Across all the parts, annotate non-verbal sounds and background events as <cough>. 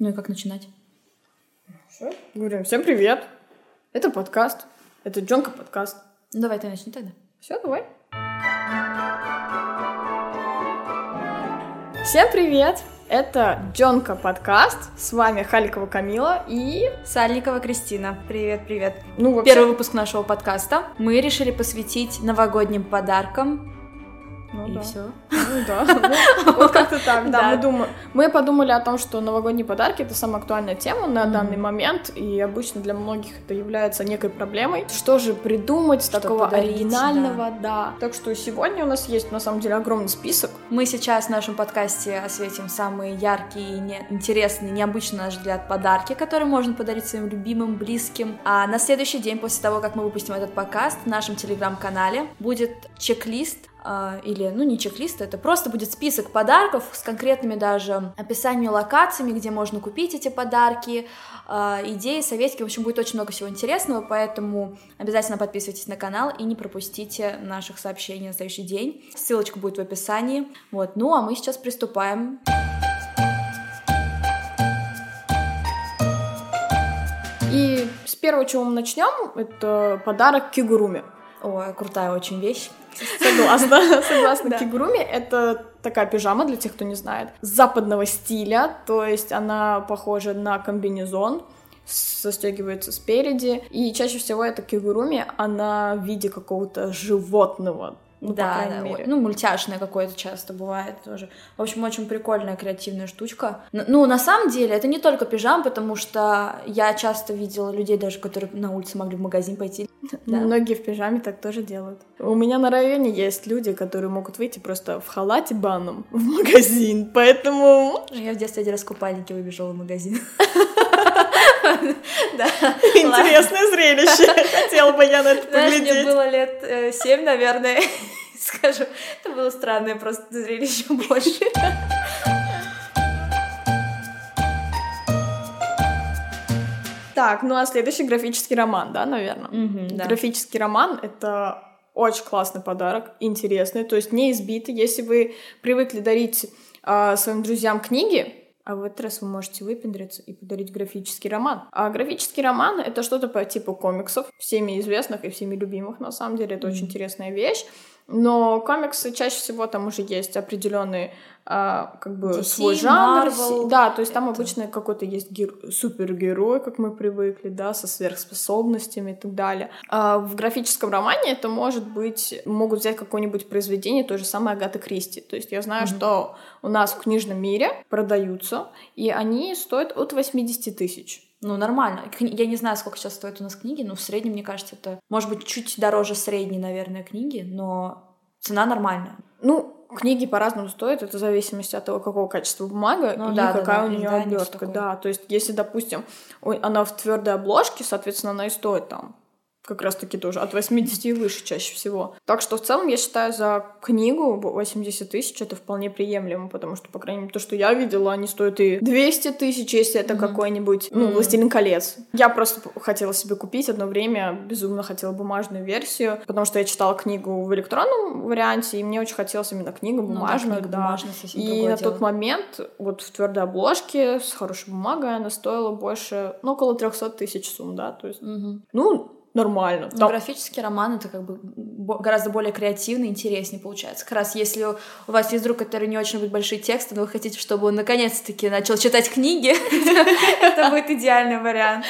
Ну и как начинать? Что? Говорим, всем привет. Это подкаст. Это Джонка подкаст. Ну давай ты начни тогда. Все, давай. Всем привет! Это Джонка подкаст. С вами Халикова Камила и... Сальникова Кристина. Привет, привет. Ну, вообще... Первый выпуск нашего подкаста мы решили посвятить новогодним подаркам. Ну, и да. все. Ну да, <laughs> <laughs> вот как-то так, да. Мы, думаем, мы подумали о том, что новогодние подарки — это самая актуальная тема на данный момент, и обычно для многих это является некой проблемой. Что же придумать такого оригинального, да. Так что сегодня у нас есть, на самом деле, огромный список. Мы сейчас в нашем подкасте осветим самые яркие, не- интересные, необычные, на наш взгляд, подарки, которые можно подарить своим любимым, близким. А на следующий день после того, как мы выпустим этот подкаст, в нашем телеграм-канале будет чек-лист или, ну, не чек-лист, это просто будет список подарков с конкретными даже описаниями локациями, где можно купить эти подарки, а, идеи, советики, в общем, будет очень много всего интересного, поэтому обязательно подписывайтесь на канал и не пропустите наших сообщений на следующий день. Ссылочка будет в описании. Вот, ну, а мы сейчас приступаем. И с первого, чего мы начнем, это подарок кигуруми. Ой, крутая очень вещь. Согласна, <laughs> согласна. Да. Кигуруми — это такая пижама, для тех, кто не знает, западного стиля, то есть она похожа на комбинезон, застегивается спереди, и чаще всего эта кигуруми, она в виде какого-то животного, ну, да, да, мере. ну, мультяшное какое-то часто бывает тоже. В общем, очень прикольная креативная штучка. Ну, на самом деле, это не только пижам, потому что я часто видела людей даже, которые на улице могли в магазин пойти. <laughs> Да. Многие в пижаме так тоже делают. У меня на районе есть люди, которые могут выйти просто в халате банном в магазин, поэтому Я в детстве один раз в купальнике выбежала в магазин. <laughs> <laughs> Да. интересное зрелище. Хотела бы я на это Знаешь, мне поглядеть. было лет э, семь, наверное, <laughs> скажу. Это было странное просто зрелище больше. Так, ну а следующий графический роман, да, наверное? да. Графический роман — это очень классный подарок, интересный, то есть не избитый. Если вы привыкли дарить а, своим друзьям книги, а в этот раз вы можете выпендриться и подарить графический роман. А графический роман — это что-то по типу комиксов, всеми известных и всеми любимых, на самом деле, это очень интересная вещь. Но комиксы чаще всего там уже есть определенный а, как бы DC, свой жанр. Marvel. Да, то есть там Это- обычно какой-то есть гер- супергерой, как мы привыкли, да, со сверхспособностями и так далее. А в графическом романе это может быть, могут взять какое-нибудь произведение той же самой Агаты Кристи. То есть я знаю, что у нас в книжном мире продаются, и они стоят от 80 тысяч. Ну, нормально. Я не знаю, сколько сейчас стоят у нас книги, но в среднем, мне кажется, это, может быть, чуть дороже средней, наверное, книги, но цена нормальная. Ну, книги по-разному стоят, это в зависимости от того, какого качества бумага Ну и да, да, какая да, у нее всё обертка. Да, то есть, если, допустим, она в твердой обложке, соответственно, она и стоит там как раз-таки тоже от 80 и выше чаще всего. Так что в целом я считаю за книгу 80 тысяч это вполне приемлемо, потому что, по крайней мере, то, что я видела, они стоят и 200 тысяч, если это Мгм. какой-нибудь, ну. «Властелин колец». Я просто хотела себе купить одно время, безумно хотела бумажную версию, потому что я читала книгу в электронном варианте, и мне очень хотелось именно книгу Ну да, бумажную, книга да. бумажная И на дело. тот момент вот в твердой обложке с хорошей бумагой она стоила больше, ну, около 300 тысяч сумм, да, то есть, Мгм. ну, нормально. Ну, Там- графический роман это как бы гораздо более креативно и интереснее получается. Как раз если у вас есть друг, который не очень любит большие тексты, но вы хотите, чтобы он наконец-таки начал читать книги, <laughs> это будет идеальный вариант.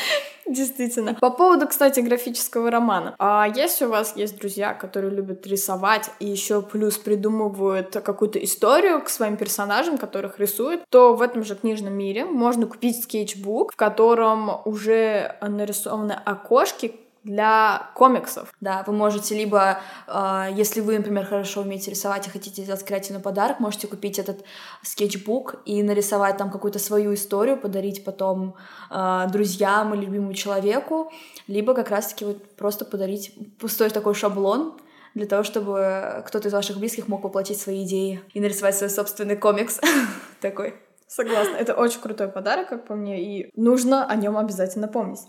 Действительно. По поводу, кстати, графического романа. А если у вас есть друзья, которые любят рисовать и еще плюс придумывают какую-то историю к своим персонажам, которых рисуют, то в этом же книжном мире можно купить скетчбук, в котором уже нарисованы окошки для комиксов. Да, вы можете либо, э, если вы, например, хорошо умеете рисовать и хотите сделать креативный подарок, можете купить этот скетчбук и нарисовать там какую-то свою историю, подарить потом э, друзьям или любимому человеку, либо как раз-таки вот просто подарить пустой такой шаблон, для того, чтобы кто-то из ваших близких мог воплотить свои идеи и нарисовать свой собственный комикс <laughs> такой. Согласна. Это очень крутой подарок, как по мне, и нужно о нем обязательно помнить.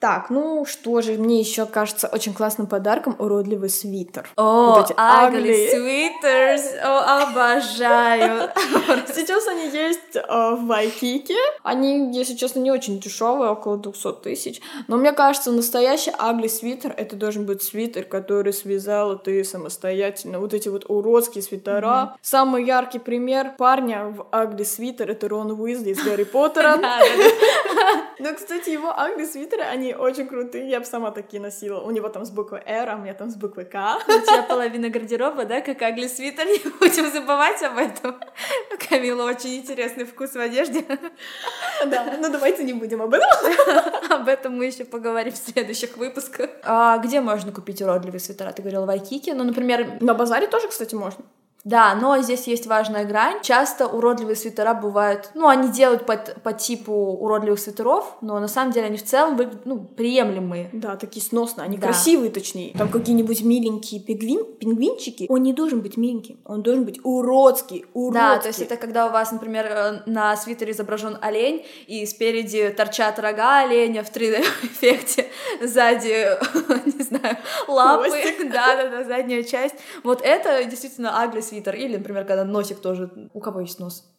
Так, ну что же, мне еще кажется очень классным подарком уродливый свитер. О, Вот эти ugly sweaters, о, обожаю. <laughs> Сейчас они есть э, в Вайкике. Они, если честно, не очень дешевые, около 200 тысяч. Но мне кажется, настоящий ugly свитер это должен быть свитер, который связала ты самостоятельно. Вот эти вот уродские свитера. Самый яркий пример парня в ugly свитер это Рон Уизли из Гарри Поттера. <laughs> <laughs> Но, кстати, его ugly свитеры, они очень крутые. Я бы сама такие носила. У него там с буквы R, а у меня там с буквы К. У тебя половина гардероба, да, как агли свитер, не <laughs> будем забывать об этом. У Камила очень интересный вкус в одежде. Да, ну давайте не будем об этом. Об этом мы еще поговорим в следующих выпусках. А где можно купить уродливые свитера? Ты говорила в Айкике. Ну, например, На базаре тоже, кстати, можно. Да, но здесь есть важная грань. Часто уродливые свитера бывают... Ну, они делают по, по типу уродливых свитеров, но на самом деле они в целом выглядят, ну, приемлемые. Да, такие сносные, они Да. красивые, точнее. Там какие-нибудь миленькие пингвин, пингвинчики. Он не должен быть миленьким, он должен быть уродский, уродский. Да, то есть это когда у вас, например, э, на свитере изображен олень, и спереди торчат рога оленя в 3D-эффекте, <laughs> сзади, <laughs> не знаю, лапы, да-да-да, <laughs> задняя часть. Вот это действительно агли свитер. Или, например, когда носик тоже... У кого есть нос?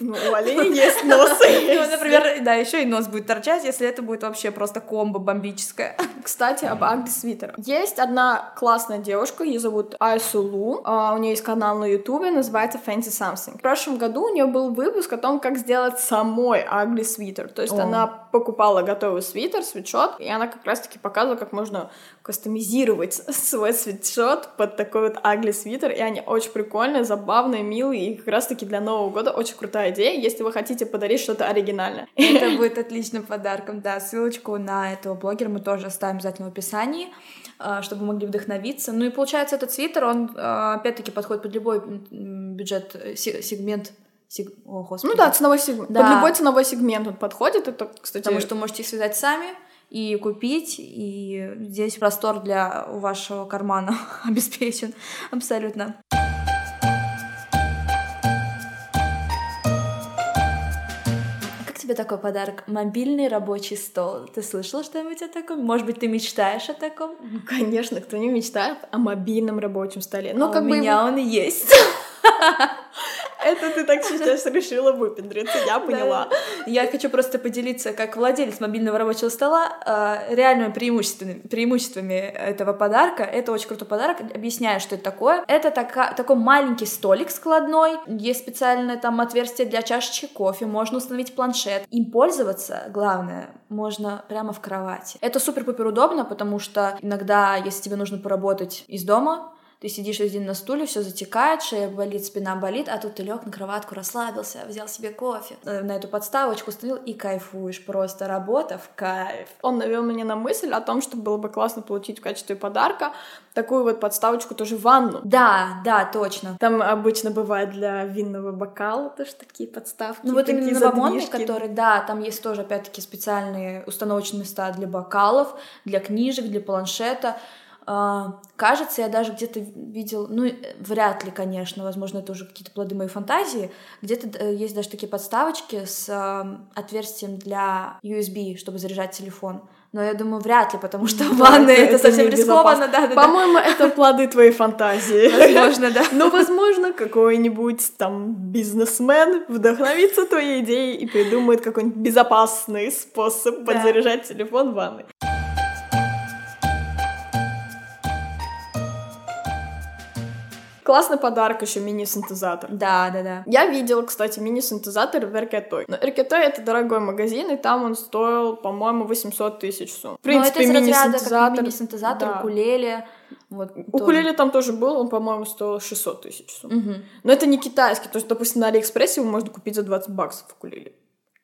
Ну, у оленей есть носы. <laughs> Ну, например, да, еще и нос будет торчать, если это будет вообще просто комбо бомбическое. <laughs> Кстати, об Агде Свитер. Есть одна классная девушка, ее зовут Айсулу. А, У нее есть канал на ютубе, называется Fancy Something. В прошлом году у нее был выпуск о том, как сделать самой Ugly свитер. То есть она покупала готовый свитер, свитшот, и она как раз-таки показывала, как можно кастомизировать <laughs> свой свитшот под такой вот Ugly свитер. И они очень прикольные, забавные, милые, и как раз-таки для Нового года очень крутая идея, если вы хотите подарить что-то оригинальное. Это <laughs> будет отличным подарком, да. Ссылочку на этого блогера мы тоже оставим обязательно в описании, а, чтобы могли вдохновиться. Ну и получается, этот свитер, он а, опять-таки подходит под любой бюджет, э, се- сегмент. сег- О, господи. Ну да, ценовой сегмент. Да. Под любой ценовой сегмент он подходит. Это, кстати, Потому что можете их связать сами и купить, и здесь простор для вашего кармана <laughs> обеспечен абсолютно. Тебе такой подарок? Мобильный рабочий стол. Ты слышала что-нибудь о таком? Может быть, ты мечтаешь о таком? Ну, конечно, кто не мечтает о мобильном рабочем столе. Ну, А как у бы меня он и есть. <laughs> это ты так сейчас решила выпендриться, я поняла. Я хочу просто поделиться, как владелец мобильного рабочего стола, э, реальными преимуществами, преимуществами этого подарка. Это очень крутой подарок. Объясняю, что это такое. Это така- такой маленький столик складной. Есть специальное там отверстие для чашечки кофе. Можно установить планшет. Им пользоваться, главное, можно прямо в кровати. Это супер-пупер удобно, потому что иногда, если тебе нужно поработать из дома, ты сидишь весь день на стуле, все затекает, шея болит, спина болит, а тут ты лег на кроватку, расслабился, взял себе кофе, э, на эту подставочку установил и кайфуешь. Просто работа в кайф. Он навел меня на мысль о том, что было бы классно получить в качестве подарка такую вот подставочку тоже в ванну. Да, да, точно. Там обычно бывает для винного бокала тоже такие подставки. Ну вот именно новомодный, задвижки. который, да, там есть тоже опять-таки специальные установочные места для бокалов, для книжек, для планшета. А, Кажется, я даже где-то видел, ну, э, вряд ли, конечно, возможно, это уже какие-то плоды моей фантазии, где-то э, есть даже такие подставочки с отверстием для USB, чтобы заряжать телефон. Но я думаю, вряд ли, потому что Да, ванной это, совсем небезопасно. рискованно, да, да, да. По-моему, это плоды твоей фантазии. Возможно, да. Но, возможно, какой-нибудь там бизнесмен вдохновится твоей идеей и придумает какой-нибудь безопасный способ Да. подзаряжать телефон в ванной. Классный подарок еще мини-синтезатор. Да, да, да. Я видела, кстати, мини-синтезатор в Эркетой. Но Эркетой — это дорогой магазин, и там он стоил, по-моему, 800 тысяч сумм. В принципе, Но Ну, как мини-синтезатор... мини-синтезатор, да. укулеле. Вот, Укулеле там тоже был, он, по-моему, стоил 600 тысяч сумм. Угу. Но это не китайский, то есть, допустим, на Алиэкспрессе его можно купить за 20 баксов укулеле.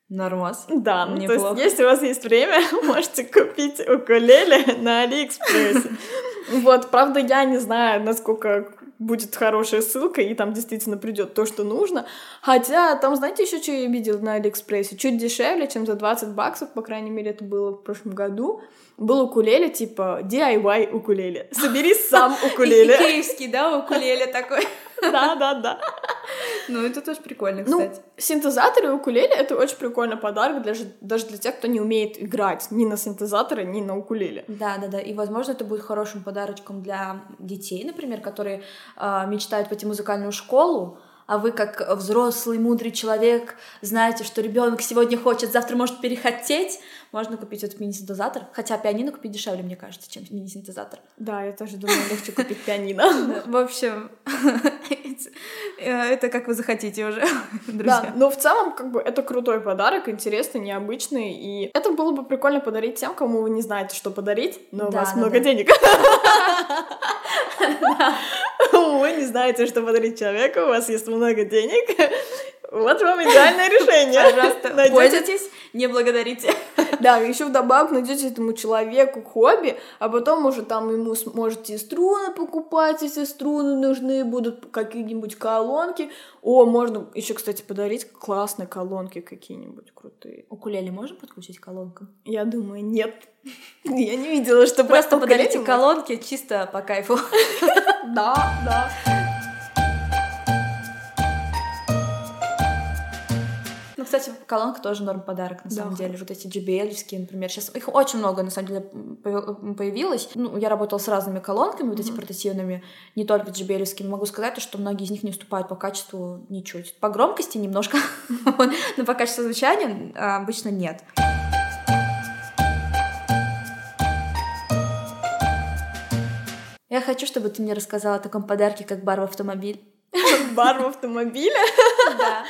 Нормас. Да, ну, то есть, если у вас есть время, <laughs> можете купить укулеле на Алиэкспрессе. <laughs> Вот, правда, я не знаю, насколько будет хорошая ссылка, и там действительно придет то, что нужно. Хотя там, знаете, еще что я видела на Алиэкспрессе? Чуть дешевле, чем за 20 баксов, по крайней мере, это было в прошлом году. Был укулеле, типа DIY укулеле. Собери сам <laughs> укулеле. Киевский, да, укулеле такой. Да, да, да. Ну, это тоже прикольно, Ну, кстати. синтезатор и укулеле — это очень прикольный подарок даже, даже для тех, кто не умеет играть ни на синтезаторе, ни на укулеле. Да, да, да. И, возможно, это будет хорошим подарочком для детей, например, которые э, мечтают пойти в музыкальную школу, а вы, как взрослый, мудрый человек, знаете, что ребенок сегодня хочет, завтра может перехотеть, можно купить этот мини-синтезатор. Хотя пианино купить дешевле, мне кажется, чем мини-синтезатор. Да, я тоже думаю, легче купить пианино. <laughs> В общем, <laughs> это как вы захотите уже, <laughs> Да, друзья. но в целом, как бы, это крутой подарок, интересный, необычный, и это было бы прикольно подарить тем, кому вы не знаете, что подарить, но у вас много денег. Вы не знаете, что подарить человеку, у вас есть много денег. Вот вам идеальное решение. Пожалуйста, Найдете- пользуйтесь, не благодарите. Да, еще вдобавок найдете этому человеку хобби, а потом уже там ему сможете струны покупать, если струны нужны будут, какие-нибудь колонки. О, можно еще, кстати, подарить классные колонки какие-нибудь крутые. Укулеле можно подключить к колонкам? Я думаю, нет. Я не видела, что Просто подарите колонки чисто по кайфу. <laughs> Да, да. Кстати, колонка тоже норм подарок, на Да. самом деле. Вот эти JBL-евские, например. Сейчас их очень много, на самом деле, появ- появилось. Ну, я работала с разными колонками, вот эти портативными, не только JBL-евскими. Могу сказать, что многие из них не уступают по качеству ничуть. По громкости немножко, <laughs> но по качеству звучания а, обычно нет. Я хочу, чтобы ты мне рассказала о таком подарке, как бар в автомобиль. Бар в автомобиле. <laughs> Да.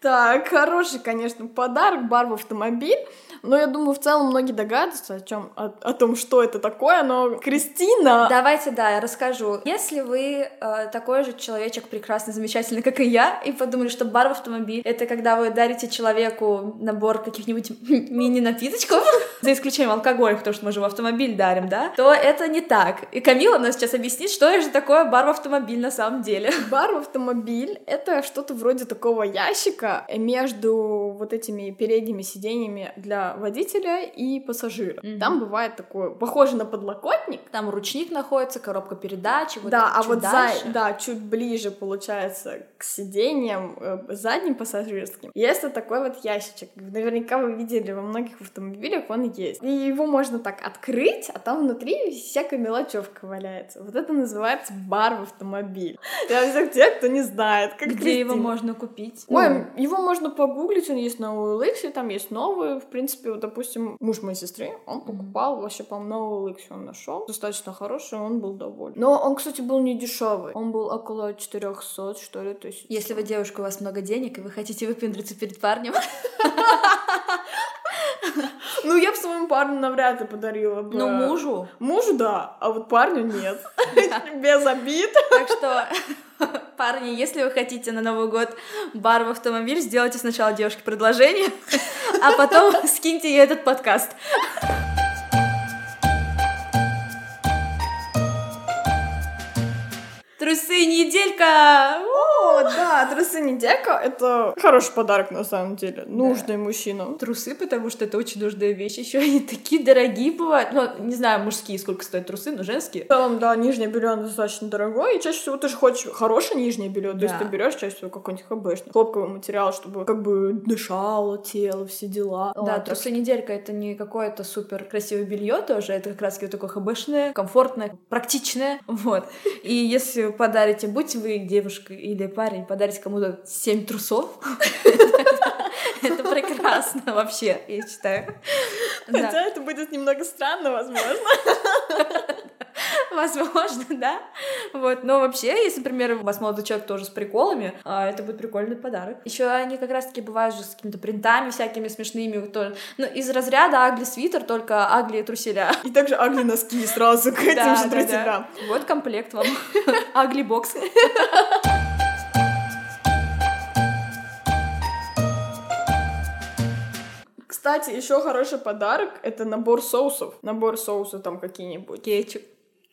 Так, хороший, конечно, подарок, бар в автомобиль. Но я думаю, в целом многие догадываются о чем, о, о том, что это такое. Но Кристина, Давайте, да, я расскажу. Если вы э, такой же человечек прекрасный, замечательный, как и я, и подумали, что бар в автомобиль — это когда вы дарите человеку набор каких-нибудь <laughs> мини-напиточков, за исключением алкоголя, потому что мы же в автомобиль дарим, да, то это не так. И Камила нам сейчас объяснит, что же такое бар в автомобиль на самом деле. бар в автомобиль — это что-то вроде такого ящика между вот этими передними сиденьями для водителя и пассажира. Мгм. Там бывает такое, похоже на подлокотник, Там ручник находится, коробка передач, вот да, а вот за, да, чуть ближе получается к сиденьям э, задним пассажирским. Есть вот такой вот ящичек. Наверняка вы видели во многих автомобилях, он есть. И его можно так открыть, а там внутри всякая мелочевка валяется. Вот это называется бар в автомобиль. Я всех тех, кто не знает, как Где его можно купить? Ой, Ну, его можно погуглить, он есть на OLX, там есть новые, в принципе, вот, допустим, муж моей сестры, он покупал вообще, по-моему, на OLX он нашел, достаточно хороший, он был доволен. Но он, кстати, был не дешевый, он был около 400, что ли, тысяч. Если вы девушка, у вас много денег, и вы хотите выпендриться перед парнем, <laughs> <laughs> Ну, я бы своему парню навряд ли подарила бы. ну, мужу, Мужу, да, а вот парню нет. <laughs> <laughs> Без обид. Так что, парни, если вы хотите на Новый год бар в автомобиль, сделайте сначала девушке предложение, а потом скиньте ей этот подкаст. Трусы неделька! Да, трусы неделька — это хороший подарок, на самом деле. Нужный мужчинам. Трусы, потому что это очень нужная вещь. Еще <laughs> они такие дорогие бывают. Ну, не знаю, мужские, сколько стоят трусы, но женские. В целом, да, нижнее белье достаточно дорогое, и чаще всего ты же хочешь хорошее нижнее белье, то есть Да. ты берешь чаще всего какой-нибудь хбшный хлопковый материал, чтобы как бы дышало тело, все дела. Да, так трусы неделька это не какое-то супер красивое белье тоже, это как раз таки такое хбшное, комфортное, практичное, <laughs> вот. И если подарите, будь вы девушка или парень, подарите кому-то 7 трусов, <laughs> это прекрасно вообще, я считаю. Хотя это будет немного странно, возможно. <laughs> Возможно, да. Вот. Но вообще, если, например, у вас молодой человек тоже с приколами, а, это будет прикольный подарок. Еще они как раз-таки бывают же с какими-то принтами всякими смешными. вот тоже. Ну, из разряда агли свитер, только агли труселя. И также агли носки сразу к этим же труселям. Вот комплект вам. <laughs> Агли бокс. Кстати, еще хороший подарок — это набор соусов. Набор соусов там какие-нибудь. Кетчуп.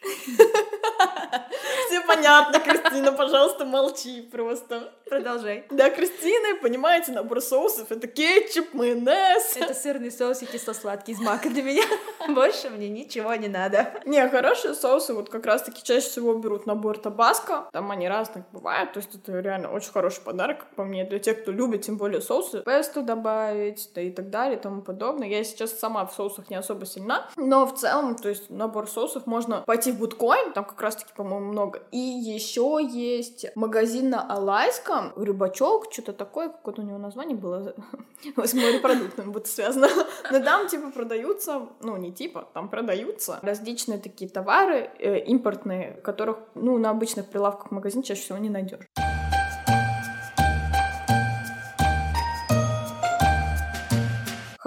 <laughs> <laughs> Все понятно, Кристина, пожалуйста, молчи просто. Продолжай. Для Кристины, понимаете, набор соусов — это кетчуп, майонез. Это сырный соус и кисло-сладкий из мака для меня. <laughs> Больше мне ничего не надо. Не, хорошие соусы вот как раз-таки чаще всего берут набор табаско. Там они разных бывают, то есть это реально очень хороший подарок, по мне, для тех, кто любит, тем более соусы. Песто добавить, да и так далее, и тому подобное. Я сейчас сама в соусах не особо сильна, но в целом, то есть набор соусов можно пойти в Буткоин, там как раз-таки, по-моему, много. И еще есть магазин на Алайском, Рыбачок, что-то такое, какое-то у него название было <laughs> с морепродуктами будет связано. <laughs> Но там, типа, продаются, ну, не типа, там продаются различные такие товары э, импортные, которых, ну, на обычных прилавках в магазине чаще всего не найдешь.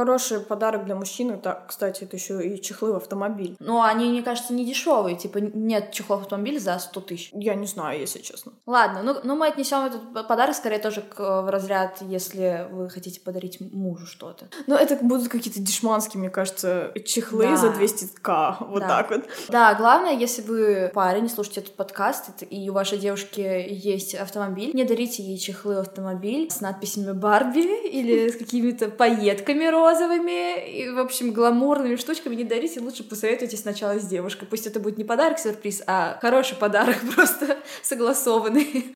Хороший подарок для мужчины, это, кстати, это еще и чехлы в автомобиль. Но они, мне кажется, не дешевые. Типа нет чехлов в автомобиль за 100 тысяч. Я не знаю, если честно. Ладно, ну, ну мы отнесем этот подарок скорее тоже к, в разряд, если вы хотите подарить мужу что-то. Ну, это будут какие-то дешманские, мне кажется, чехлы Да. за 200к. Вот Да. так вот. Да, главное, если вы парень, слушаете этот подкаст, и у вашей девушки есть автомобиль, не дарите ей чехлы в автомобиль с надписями Барби или с какими-то пайетками розовыми и, в общем, гламурными штучками не дарите, лучше посоветуйтесь сначала с девушкой. Пусть это будет не подарок-сюрприз, а хороший подарок, <laughs> просто согласованный.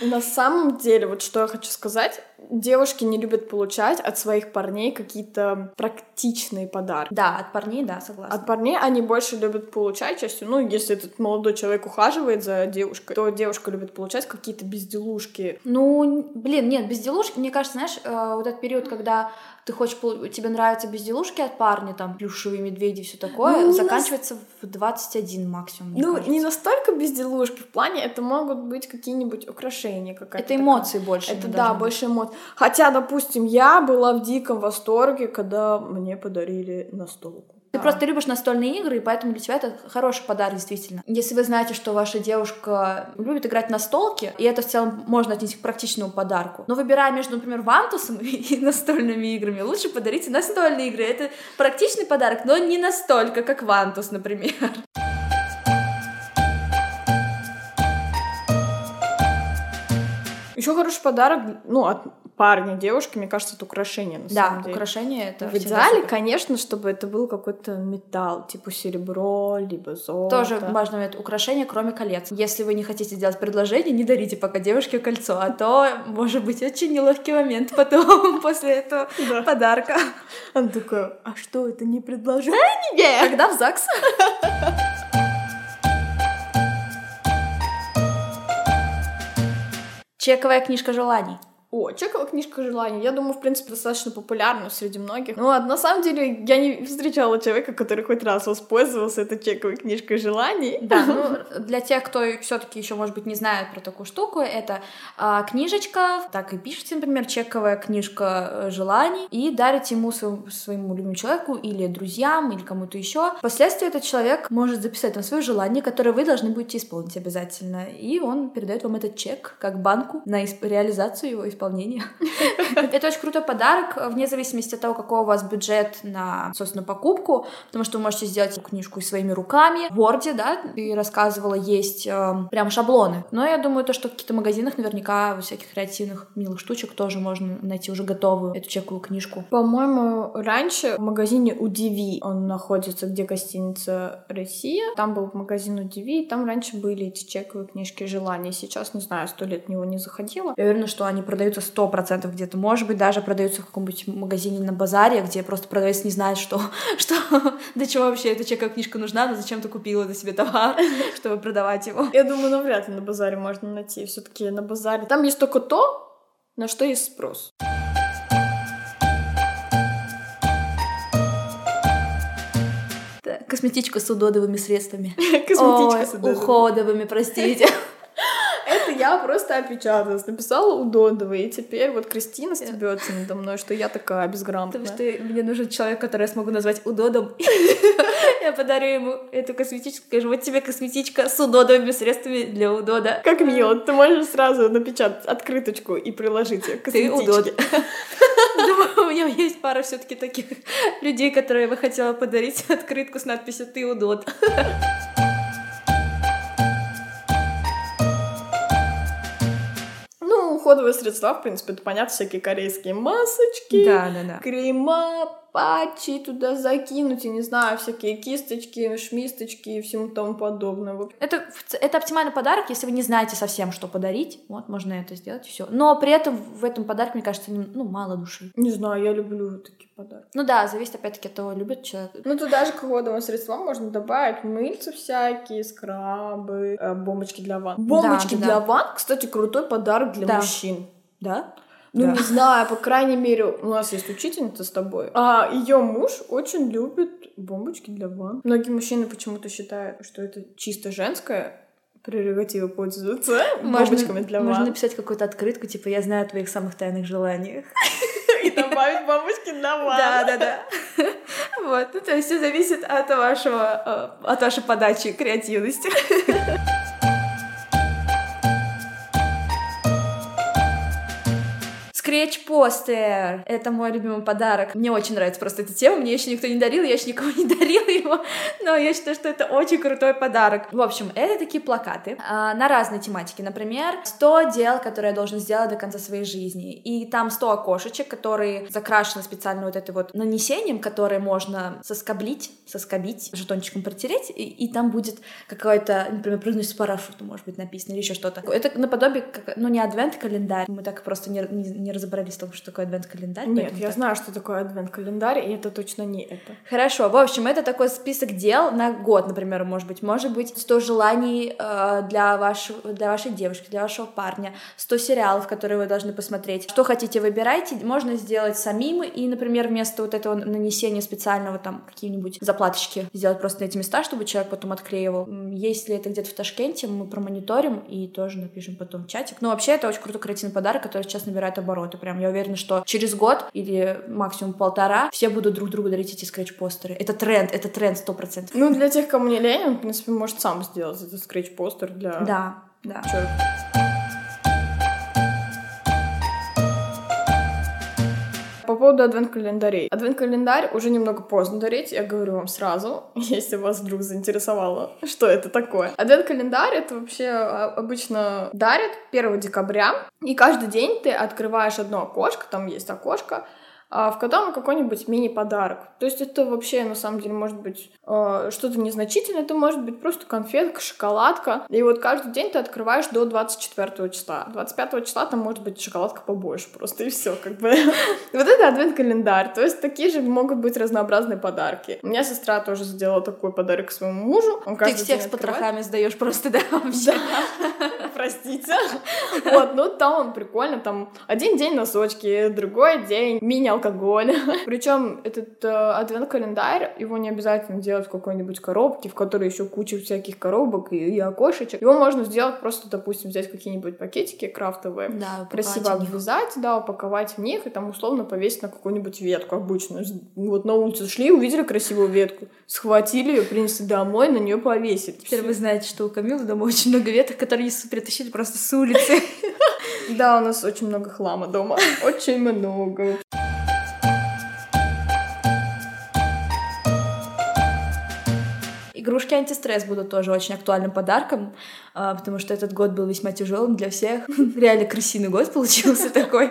На самом деле, вот что я хочу сказать, девушки не любят получать от своих парней какие-то практичные подарки. Да, от парней, да, согласна. От парней они больше любят получать частью, ну, если этот молодой человек ухаживает за девушкой, то девушка любит получать какие-то безделушки. Ну, блин, нет, безделушки, мне кажется, знаешь, э, вот этот период, когда ты хочешь, тебе нравятся безделушки от парня, там, плюшевые медведи, все такое, Ну, заканчивается в 21 максимум, ну, кажется. не настолько безделушки, в плане это могут быть какие-нибудь украшения, какая-то Это такая. эмоции больше. Это да, быть. больше эмоций. Хотя, допустим, я была в диком восторге, когда мне подарили настолку. Ты просто любишь настольные игры, и поэтому для тебя это хороший подарок, действительно. Если вы знаете, что ваша девушка любит играть на столке, и это в целом можно отнести к практичному подарку, но выбирая между, например, вантусом <laughs> и настольными играми, лучше подарите настольные игры. Это практичный подарок, но не настолько, как вантус, например. Еще хороший подарок, ну, от парня, девушки, мне кажется, это украшение на Да, самом деле. украшение это В идеале, супер. конечно, чтобы это был какой-то металл, типа серебро, либо золото. Тоже важный момент. Украшение, кроме колец. Если вы не хотите сделать предложение, не дарите пока девушке кольцо, а то может быть очень неловкий момент потом, <laughs> после этого Да. подарка. Она такая, а что, это не предложение? Когда в ЗАГС? <laughs> Чековая книжка желаний. О, чековая книжка желаний. Я думаю, в принципе, достаточно популярна среди многих. Ну, а на самом деле, я не встречала человека, который хоть раз воспользовался этой чековой книжкой желаний. Да, ну <laughs> для тех, кто все-таки еще, может быть, не знает про такую штуку, это а, книжечка, так и пишите, например, чековая книжка э, желаний, и дарите ему своему, своему любимому человеку или друзьям, или кому-то еще. Впоследствии этот человек может записать там свое желание, которое вы должны будете исполнить обязательно, и он передает вам этот чек как банку на исп- реализацию его исполнения. <laughs> Это очень крутой подарок, вне зависимости от того, какой у вас бюджет на, собственно, покупку, потому что вы можете сделать книжку и своими руками. В Word, да, ты рассказывала, есть э, прям шаблоны. Но я думаю, то, что в каких-то магазинах наверняка всяких креативных милых штучек тоже можно найти уже готовую эту чековую книжку. По-моему, раньше в магазине Удиви, он находится, где гостиница Россия, там был магазин Удиви, и там раньше были эти чековые книжки желаний. Сейчас, не знаю, сто лет в него не заходила. Я уверена, что они продаются сто процентов где-то. Может быть, даже продаются в каком-нибудь магазине на базаре, где просто продавец не знает, что, <laughs> что для чего вообще эта чековая книжка нужна, но зачем ты купила за себе товар, <laughs> чтобы продавать его. Я думаю, навряд ли на базаре можно найти. все таки на базаре. Там есть только то, на что есть спрос. Косметичка с удодовыми средствами. <laughs> Косметичка Ой, с удодовыми. уходовыми, простите. Я просто опечаталась, написала удодовый, и теперь вот Кристина стебется надо мной, что я такая безграмотная. Потому что мне нужен человек, который я смогу назвать удодом. <laughs> Я подарю ему эту косметичку, скажу, вот тебе косметичка с удодовыми средствами для удода. Как мило, ты можешь сразу напечатать открыточку и приложить ее к косметичке. <laughs> Думаю, у меня есть пара все таки таких людей, которые я бы хотела подарить открытку с надписью «Ты удод». <laughs> Уходовые средства, в принципе, это понятно, всякие корейские масочки, Да, да, да. крема, патчи туда закинуть, я не знаю, всякие кисточки, шмисточки и всему тому подобное. Это, это оптимальный подарок, если вы не знаете совсем, что подарить. Вот, можно это сделать, все. Но при этом в этом подарке, мне кажется, ну, мало души. Не знаю, я люблю такие подарки. Ну да, зависит опять-таки от того, любит человек. Ну, туда же к уходовым средствам можно добавить мыльца всякие, скрабы, э, бомбочки для ванн. Бомбочки да, да. для ванн, кстати, крутой подарок для Да. мужчин. Да? Ну, Да. не знаю, по крайней мере, у нас есть учительница с тобой. А ее муж очень любит бомбочки для ванн. Многие мужчины почему-то считают, что это чисто женская прерогатива пользоваться бомбочками для можно ванн. написать какую-то открытку, типа «Я знаю о твоих самых тайных желаниях». И добавить бомбочки для ванн. Да, да, да. Вот, ну то есть все зависит от вашего, э, от вашей подачи креативности. Скретч-постер. Это мой любимый подарок. Мне очень нравится просто эта тема. Мне еще никто не дарил, я еще никому <laughs> не дарила его. Но я считаю, что это очень крутой подарок. В общем, это такие плакаты а, на разные тематики. Например, 100 дел, которые я должен сделать до конца своей жизни. И там 100 окошечек, которые закрашены специально вот этой вот нанесением, которое можно соскоблить, соскобить, жетончиком протереть, и, и там будет какое-то, например, произносится парашют, может быть, написано, или еще что-то. Это наподобие, как, ну, не адвент-календарь. Мы так просто не, не, не разобрались в том, что такое адвент-календарь. Нет, я так. знаю, что такое адвент-календарь, и это точно не это. Хорошо, в общем, это такой список дел на год, например, может быть. Может быть, 100 желаний э, для, вашего, для вашей девушки, для вашего парня, 100 сериалов, которые вы должны посмотреть. Что хотите, выбирайте. Можно сделать самим и, например, вместо вот этого нанесения специального там какие-нибудь заплаточки сделать просто на эти места, чтобы человек потом отклеивал. Если это где-то в Ташкенте, мы промониторим и тоже напишем потом в чатик. Но вообще это очень крутой креативный подарок, который сейчас набирает обороты. Прям я уверена, что через год или максимум полтора все будут друг другу дарить эти скретч-постеры. Это тренд, это тренд сто процентов. Ну, для тех, кому не лень, он, в принципе, может сам сделать этот скретч-постер для Да, да. человека. Поводу адвент-календарей. Адвент-календарь уже немного поздно дарить, я говорю вам сразу, <laughs> если вас вдруг заинтересовало, что это такое. Адвент-календарь это вообще а, обычно дарят 1 декабря, и каждый день ты открываешь одно окошко, там есть окошко, а, в котором какой-нибудь мини-подарок. То есть это вообще, на самом деле, может быть э, что-то незначительное, это может быть просто конфетка, шоколадка. И вот каждый день ты открываешь до 24 числа. 25 числа там может быть шоколадка побольше просто, и все, как бы. <laughs> Вот это адвент-календарь. То есть такие же могут быть разнообразные подарки. У меня сестра тоже сделала такой подарок своему мужу. Он Ты всех с потрохами сдаешь просто, да, вообще. <laughs> Простите. Вот, ну там прикольно, там один день носочки, другой день мини-алкоголь. <laughs> Причем этот э, адвент-календарь, его не обязательно делать в какой-нибудь коробке, в которой еще куча всяких коробок и, и окошечек. Его можно сделать просто, допустим, взять какие-нибудь пакетики крафтовые, Да, красиво обвязать, да, упаковать в них и там условно повесить на какую-нибудь ветку обычную. Вот на улице шли, увидели красивую ветку, схватили ее, принесли домой, на нее повесили. Теперь Всё. вы знаете, что у Камилы дома очень много веток, которые ей притащили просто с улицы. <laughs> Да, у нас очень много хлама дома. <laughs> Очень много. Игрушки антистресс будут тоже очень актуальным подарком, а, потому что этот год был весьма тяжелым для всех. <laughs> Реально крысиный год получился такой.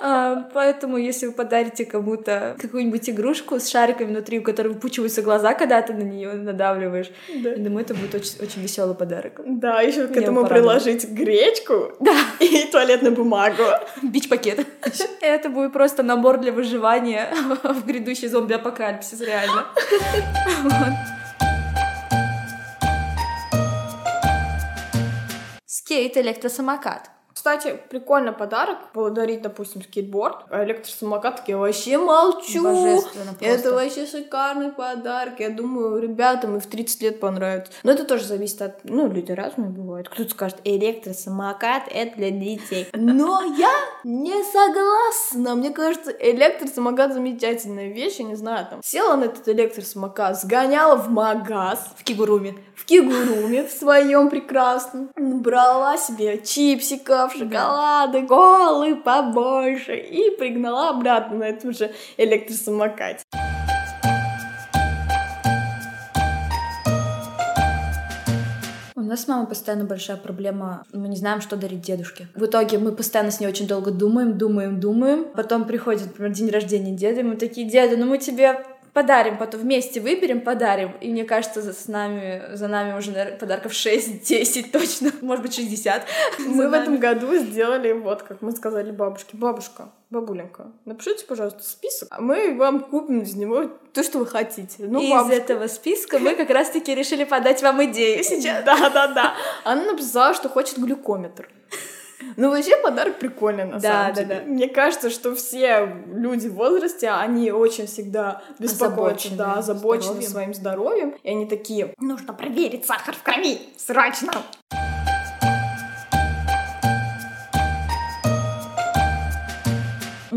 А, Поэтому, если вы подарите кому-то какую-нибудь игрушку с шариками внутри, у которой выпучиваются глаза, когда ты на нее надавливаешь, Да. я думаю, это будет очень, очень веселый подарок. Да, еще к этому приложить гречку Да, <laughs> и туалетную бумагу. бич-пакет. <laughs> Это будет просто набор для выживания <laughs> в грядущий зомби-апокалипсис, реально. Вот. Кстати, прикольный подарок подарить, допустим, скейтборд, а электросамокат, так я вообще молчу. Божественно просто. Это вообще шикарный подарок. Я думаю, ребятам и в 30 лет понравится. Но это тоже зависит от... Ну, люди разные бывают. Кто-то скажет, электросамокат — это для детей. Но я не согласна. Мне кажется, электросамокат — замечательная вещь. Я не знаю, там, села на этот электросамокат, сгоняла в магаз, В кигуруме. В кигуруме в своем прекрасном, брала себе чипсиков, шоколады, колы побольше и пригнала обратно на этом же электросамокате. У нас с мамой постоянно большая проблема. Мы не знаем, что дарить дедушке. В итоге мы постоянно с ней очень долго думаем, думаем, думаем. Потом приходит, например, день рождения деда, и мы такие, деда, ну мы тебе подарим, потом вместе выберем, подарим. И мне кажется, за, с нами, за нами уже наверное, подарков 6-10 <laughs> точно, может быть, 60. <laughs> Мы За в этом году сделали вот, как мы сказали бабушке. Бабушка, бабуленька, напишите, пожалуйста, список, а мы вам купим из него то, что вы хотите. Ну, И бабушка, из этого списка мы как раз-таки решили подать вам идею сейчас. <laughs> Да, да, да. Она написала, что хочет глюкометр. Ну, вообще подарок прикольный, на Да, самом да, деле. да. Мне кажется, что все люди в возрасте, они очень всегда беспокоятся, Озабочены да, озабочены здоровьем. своим здоровьем. И они такие, нужно проверить сахар в крови, срочно.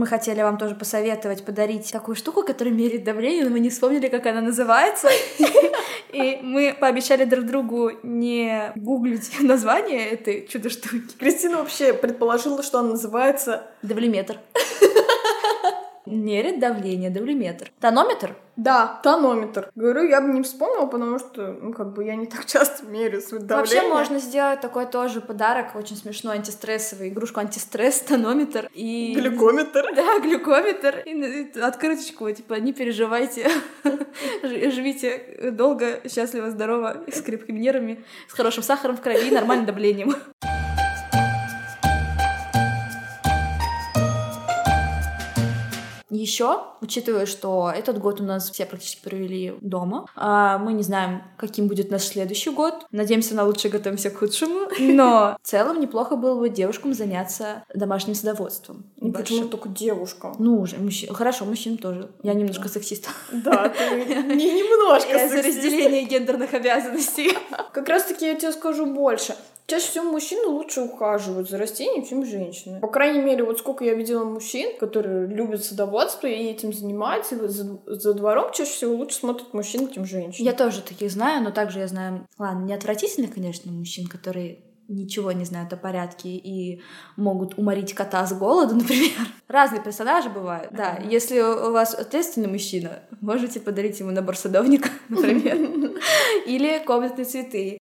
Мы хотели вам тоже посоветовать подарить такую штуку, которая меряет давление, но мы не вспомнили, как она называется. <laughs> И мы пообещали друг другу не гуглить название этой чудо-штуки. Кристина вообще предположила, что она называется Давлеметр. <laughs> Мерит давление, давлеметр. Тонометр? Да, тонометр. Говорю, я бы не вспомнила, потому что, ну, как бы я не так часто меряю свое давление. Вообще можно сделать такой тоже подарок, очень смешной, антистрессовый, игрушку антистресс, тонометр и... Глюкометр. Да, глюкометр. И на- открыточку, типа, не переживайте, <laughs> живите долго, счастливо, здорово, с крепкими нервами, с хорошим сахаром в крови и нормальным давлением. Еще, учитывая, что этот год у нас все практически провели дома, а, мы не знаем, каким будет наш следующий год. Надеемся на лучшее, готовимся к худшему. Но в целом неплохо было бы девушкам заняться домашним садоводством. Ну, почему только девушка? Ну, уже, мужчин. Хорошо, мужчин тоже. Я немножко сексист. Да, ты не немножко Я за разделение гендерных обязанностей. Как раз таки я тебе скажу больше. Чаще всего мужчины лучше ухаживают за растениями, чем женщины. По крайней мере, вот сколько я видела мужчин, которые любят садоводство и этим занимаются, и за, за двором чаще всего лучше смотрят мужчины, чем женщины. Я тоже таких знаю, но также я знаю, ладно, не отвратительных, конечно, мужчин, которые ничего не знают о порядке и могут уморить кота с голоду, <laughs> например. Разные персонажи бывают, да. Если у вас ответственный мужчина, можете подарить ему набор садовника, <laughs> например, <laughs> или комнатные цветы.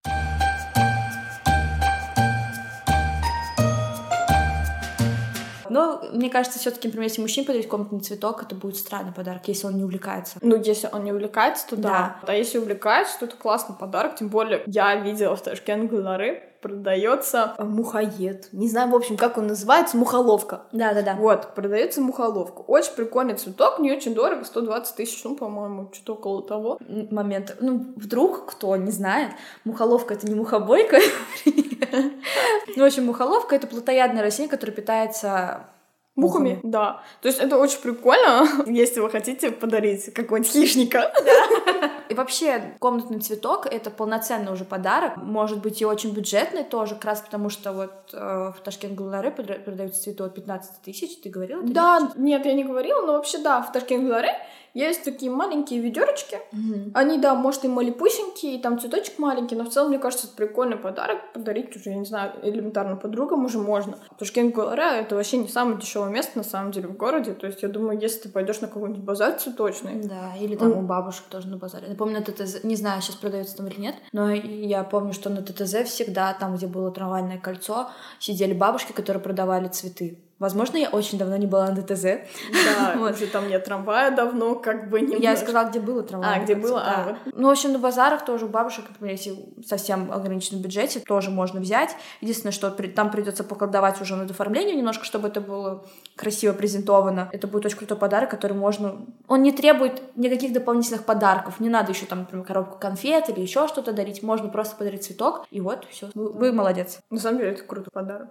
Но мне кажется, все-таки, например, если мужчине подарить комнатный цветок, это будет странный подарок, если он не увлекается. Ну, если он не увлекается, то да. А если увлекается, то это классный подарок. Тем более, я видела в Ташкент Гулары продается мухоед. Не знаю, в общем, как он называется, мухоловка. Да, да, да. Вот, продается мухоловка. Очень прикольный цветок, не очень дорого, 120 тысяч, ну, по-моему, что-то около того. момент. Ну, вдруг кто не знает, мухоловка это не мухобойка. <laughs> Ну, в общем, мухоловка это плотоядное растение, которое питается Мухами, да. То есть это очень прикольно, <laughs> если вы хотите подарить какого-нибудь хищника. <laughs> И вообще, комнатный цветок — это полноценный уже подарок. Может быть, и очень бюджетный тоже, как раз потому что вот э, в Ташкент Гуларе продаются цветы от 15 тысяч, ты говорила? это Да, нет, я не говорила, но вообще, да, в Ташкент Гуларе есть такие маленькие ведерочки. Мгм. Они, да, может, и малипусенькие, и там цветочек маленький, но в целом, мне кажется, это прикольный подарок. Подарить уже, я не знаю, элементарно подругам уже можно. Ташкент Гуларе — это вообще не самое дешевое место, на самом деле, в городе. То есть, я думаю, если ты пойдешь на какой-нибудь базар цветочный, Да, или там у бабушек тоже на базаре. Я помню, на ТТЗ, не знаю, сейчас продается там или нет, но я помню, что на ТТЗ всегда, там, где было трамвайное кольцо, сидели бабушки, которые продавали цветы. Возможно, я очень давно не была на ТТЗ. да, <laughs> Вот. уже там нет трамвая давно, как бы не Я сказала, где было трамвайное А, где было? А, да. Ну, в общем, на базарах тоже у бабушек, например, если совсем ограниченном бюджете, тоже можно взять. Единственное, что там придется поколдовать уже над оформлением немножко, чтобы это было красиво презентовано. Это будет очень крутой подарок, который можно... Он не требует никаких дополнительных подарков. Не надо еще там, например, коробку конфет или еще что-то дарить. Можно просто подарить цветок, и вот, все. Вы, вы молодец. На самом деле, это крутой подарок.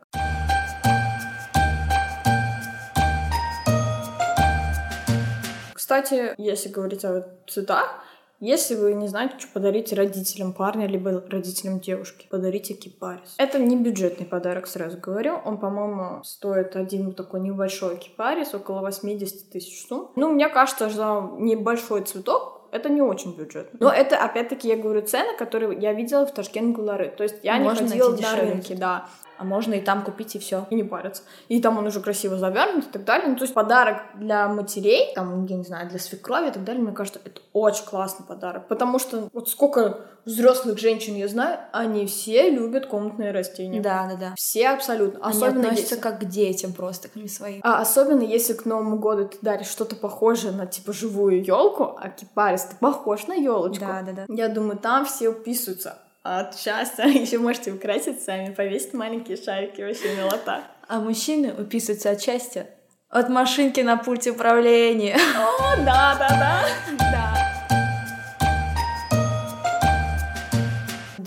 Кстати, если говорить о цветах, если вы не знаете, что подарить родителям парня, либо родителям девушки, подарите кипарис. Это не бюджетный подарок, сразу говорю. Он, по-моему, стоит один такой небольшой кипарис, около 80 тысяч сумм. Ну, мне кажется, что небольшой цветок это не очень бюджетно. Но это, опять-таки, я говорю, цены, которые я видела в Ташкент Гулары. То есть я Можно не ходила на рынке, да. А можно и там купить, и все. И не париться. И там он уже красиво завернут и так далее. Ну, то есть подарок для матерей, там, я не знаю, для свекрови и так далее, мне кажется, это очень классный подарок. Потому что вот сколько взрослых женщин я знаю, они все любят комнатные растения. Да, да, да. Все абсолютно. Они Особенно относятся если... как к детям просто, к ним своим. А особенно если к Новому году ты даришь что-то похожее на типа живую елку, а кипарис ты похож на елочку. Да, да, да. Я думаю, там все уписываются от счастья. <laughs> Еще можете украсить сами, повесить маленькие шарики, вообще милота. А мужчины уписываются от счастья от машинки на пульте управления. О, да, да, да.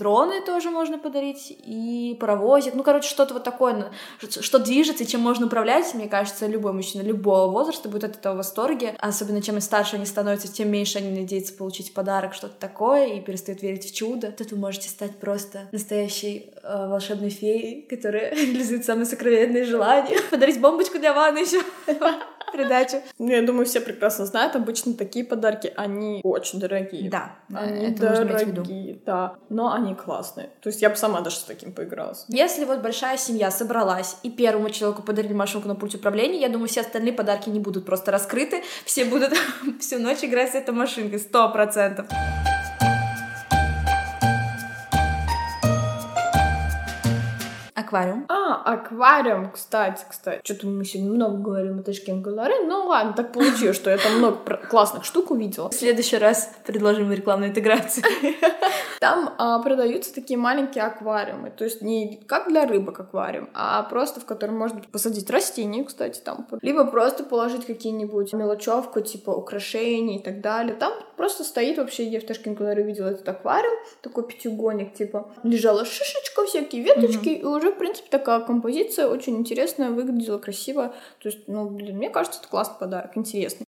Дроны тоже можно подарить, и паровозик. Ну, короче, что-то вот такое, что движется, чем можно управлять, мне кажется, любой мужчина любого возраста будет от этого в восторге. Особенно чем старше они становятся, тем меньше они надеются получить подарок, что-то такое, и перестают верить в чудо. Тут вы можете стать просто настоящей э, волшебной феей, которая <laughs> реализует самые сокровенные желания. Подарить бомбочку для ванны еще. Придачу. Ну, я думаю, все прекрасно знают, обычно такие подарки, они очень дорогие. Да, Они это нужно иметь в виду. дорогие, да. Но они классные. То есть я бы сама даже с таким поигралась. Если вот большая семья собралась и первому человеку подарили машинку на пульте управления, я думаю, все остальные подарки не будут просто раскрыты, все будут <laughs> всю ночь играть с этой машинкой, сто процентов. Аквариум. А, аквариум, кстати, кстати. Что-то мы сегодня много говорим о Ташкент Галаре. Ну ладно, так получилось, что я там много классных штук увидела. В следующий раз предложим рекламную интеграцию. <laughs> Там а, продаются такие маленькие аквариумы. То есть не как для рыбок аквариум, а просто в котором можно посадить растения, кстати, там. Либо просто положить какие-нибудь мелочевку, типа украшений и так далее. Там просто стоит вообще, я в Ташкент Галаре видела этот аквариум, такой пятиугольник, типа. Лежала шишечка, всякие веточки, и уже, в принципе, такая композиция очень интересная, выглядела красиво. То есть, ну, блин, мне кажется, это классный подарок, интересный.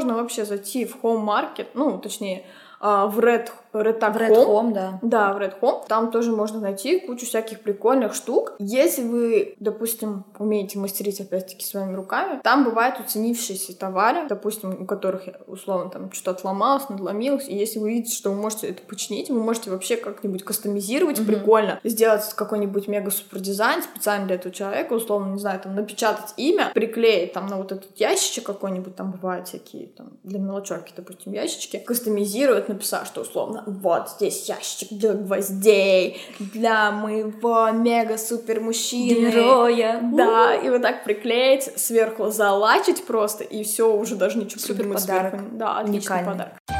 Можно вообще зайти в Home Market, ну, точнее, а, в Red, Red, В Red Home, да. да, в Red Home. Там тоже можно найти кучу всяких прикольных штук. Если вы, допустим, умеете мастерить, опять-таки, своими руками, там бывают уценившиеся товары, допустим, у которых, условно, там что-то отломалось, надломилось, и если вы видите, что вы можете это починить, вы можете вообще как-нибудь кастомизировать Мгм. прикольно, сделать какой-нибудь мега-супер дизайн специально для этого человека, условно, не знаю, там, напечатать имя, приклеить там на вот этот ящичек какой-нибудь, там бывают всякие, там, для мелочевки, допустим, ящички, кастомизировать, написать, что условно, вот здесь ящичек для гвоздей, для моего мега-супер мужчины. Героя. Да, и вот так приклеить, сверху залачить просто, и все, уже даже ничего Супер придумать подарок. сверху. Да, отличный Уникальный. подарок.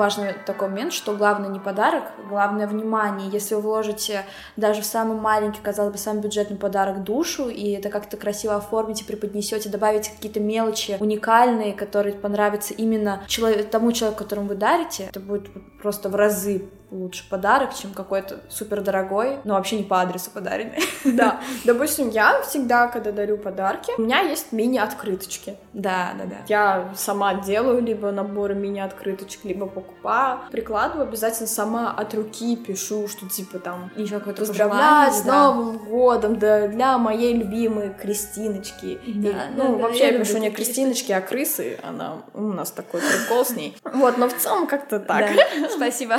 Важный такой момент, что главное не подарок, главное внимание. Если вы вложите даже в самый маленький, казалось бы, самый бюджетный подарок душу, и это как-то красиво оформите, преподнесете, добавите какие-то мелочи уникальные, которые понравятся именно человек, тому человеку, которому вы дарите, это будет просто в разы лучше подарок, чем какой-то супер дорогой, но вообще не по адресу подаренный. <laughs> Да, <laughs> допустим, я всегда, когда дарю подарки, у меня есть мини-открыточки. Да, да, да. Я сама делаю либо наборы мини-открыточек, либо покупаю, прикладываю, обязательно сама от руки пишу, что типа там И еще какое-то Поздравляю с. Новым годом, да, для моей любимой Кристиночки. Да, ну, вообще я пишу не Кристиночки, а крысы. Она у нас такой прикол с ней. <laughs> Вот, но в целом как-то так. Спасибо.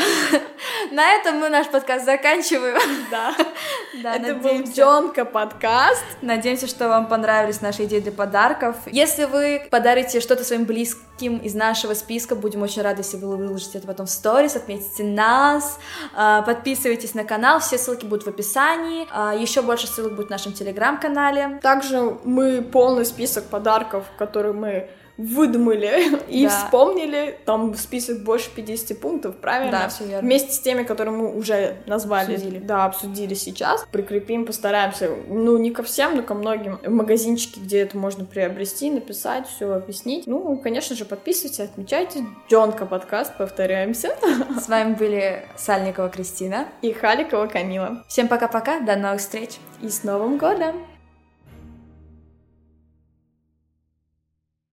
На этом мы наш подкаст заканчиваем. Да. <laughs> Да, Это был надеемся. Джонка подкаст. Надеемся, что вам понравились наши идеи для подарков. Если вы подарите что-то своим близким из нашего списка, будем очень рады, если вы выложите это потом в сторис, отметите нас, а, подписывайтесь на канал, все ссылки будут в описании, А, еще больше ссылок будет в нашем телеграм-канале. Также мы полный список подарков, которые мы выдумали <laughs> и Да. вспомнили. Там список больше 50 пунктов, правильно? Да, всё верно. Вместе с теми, которые мы уже назвали, Обсудили. да, обсудили сейчас, прикрепим, постараемся, ну, не ко всем, но ко многим в магазинчике, где это можно приобрести, написать, все объяснить. Ну, конечно же, подписывайтесь, отмечайте. Дёнка подкаст, повторяемся. С вами были Сальникова Кристина. И Халикова Камила. Всем пока-пока, до новых встреч! И с Новым годом!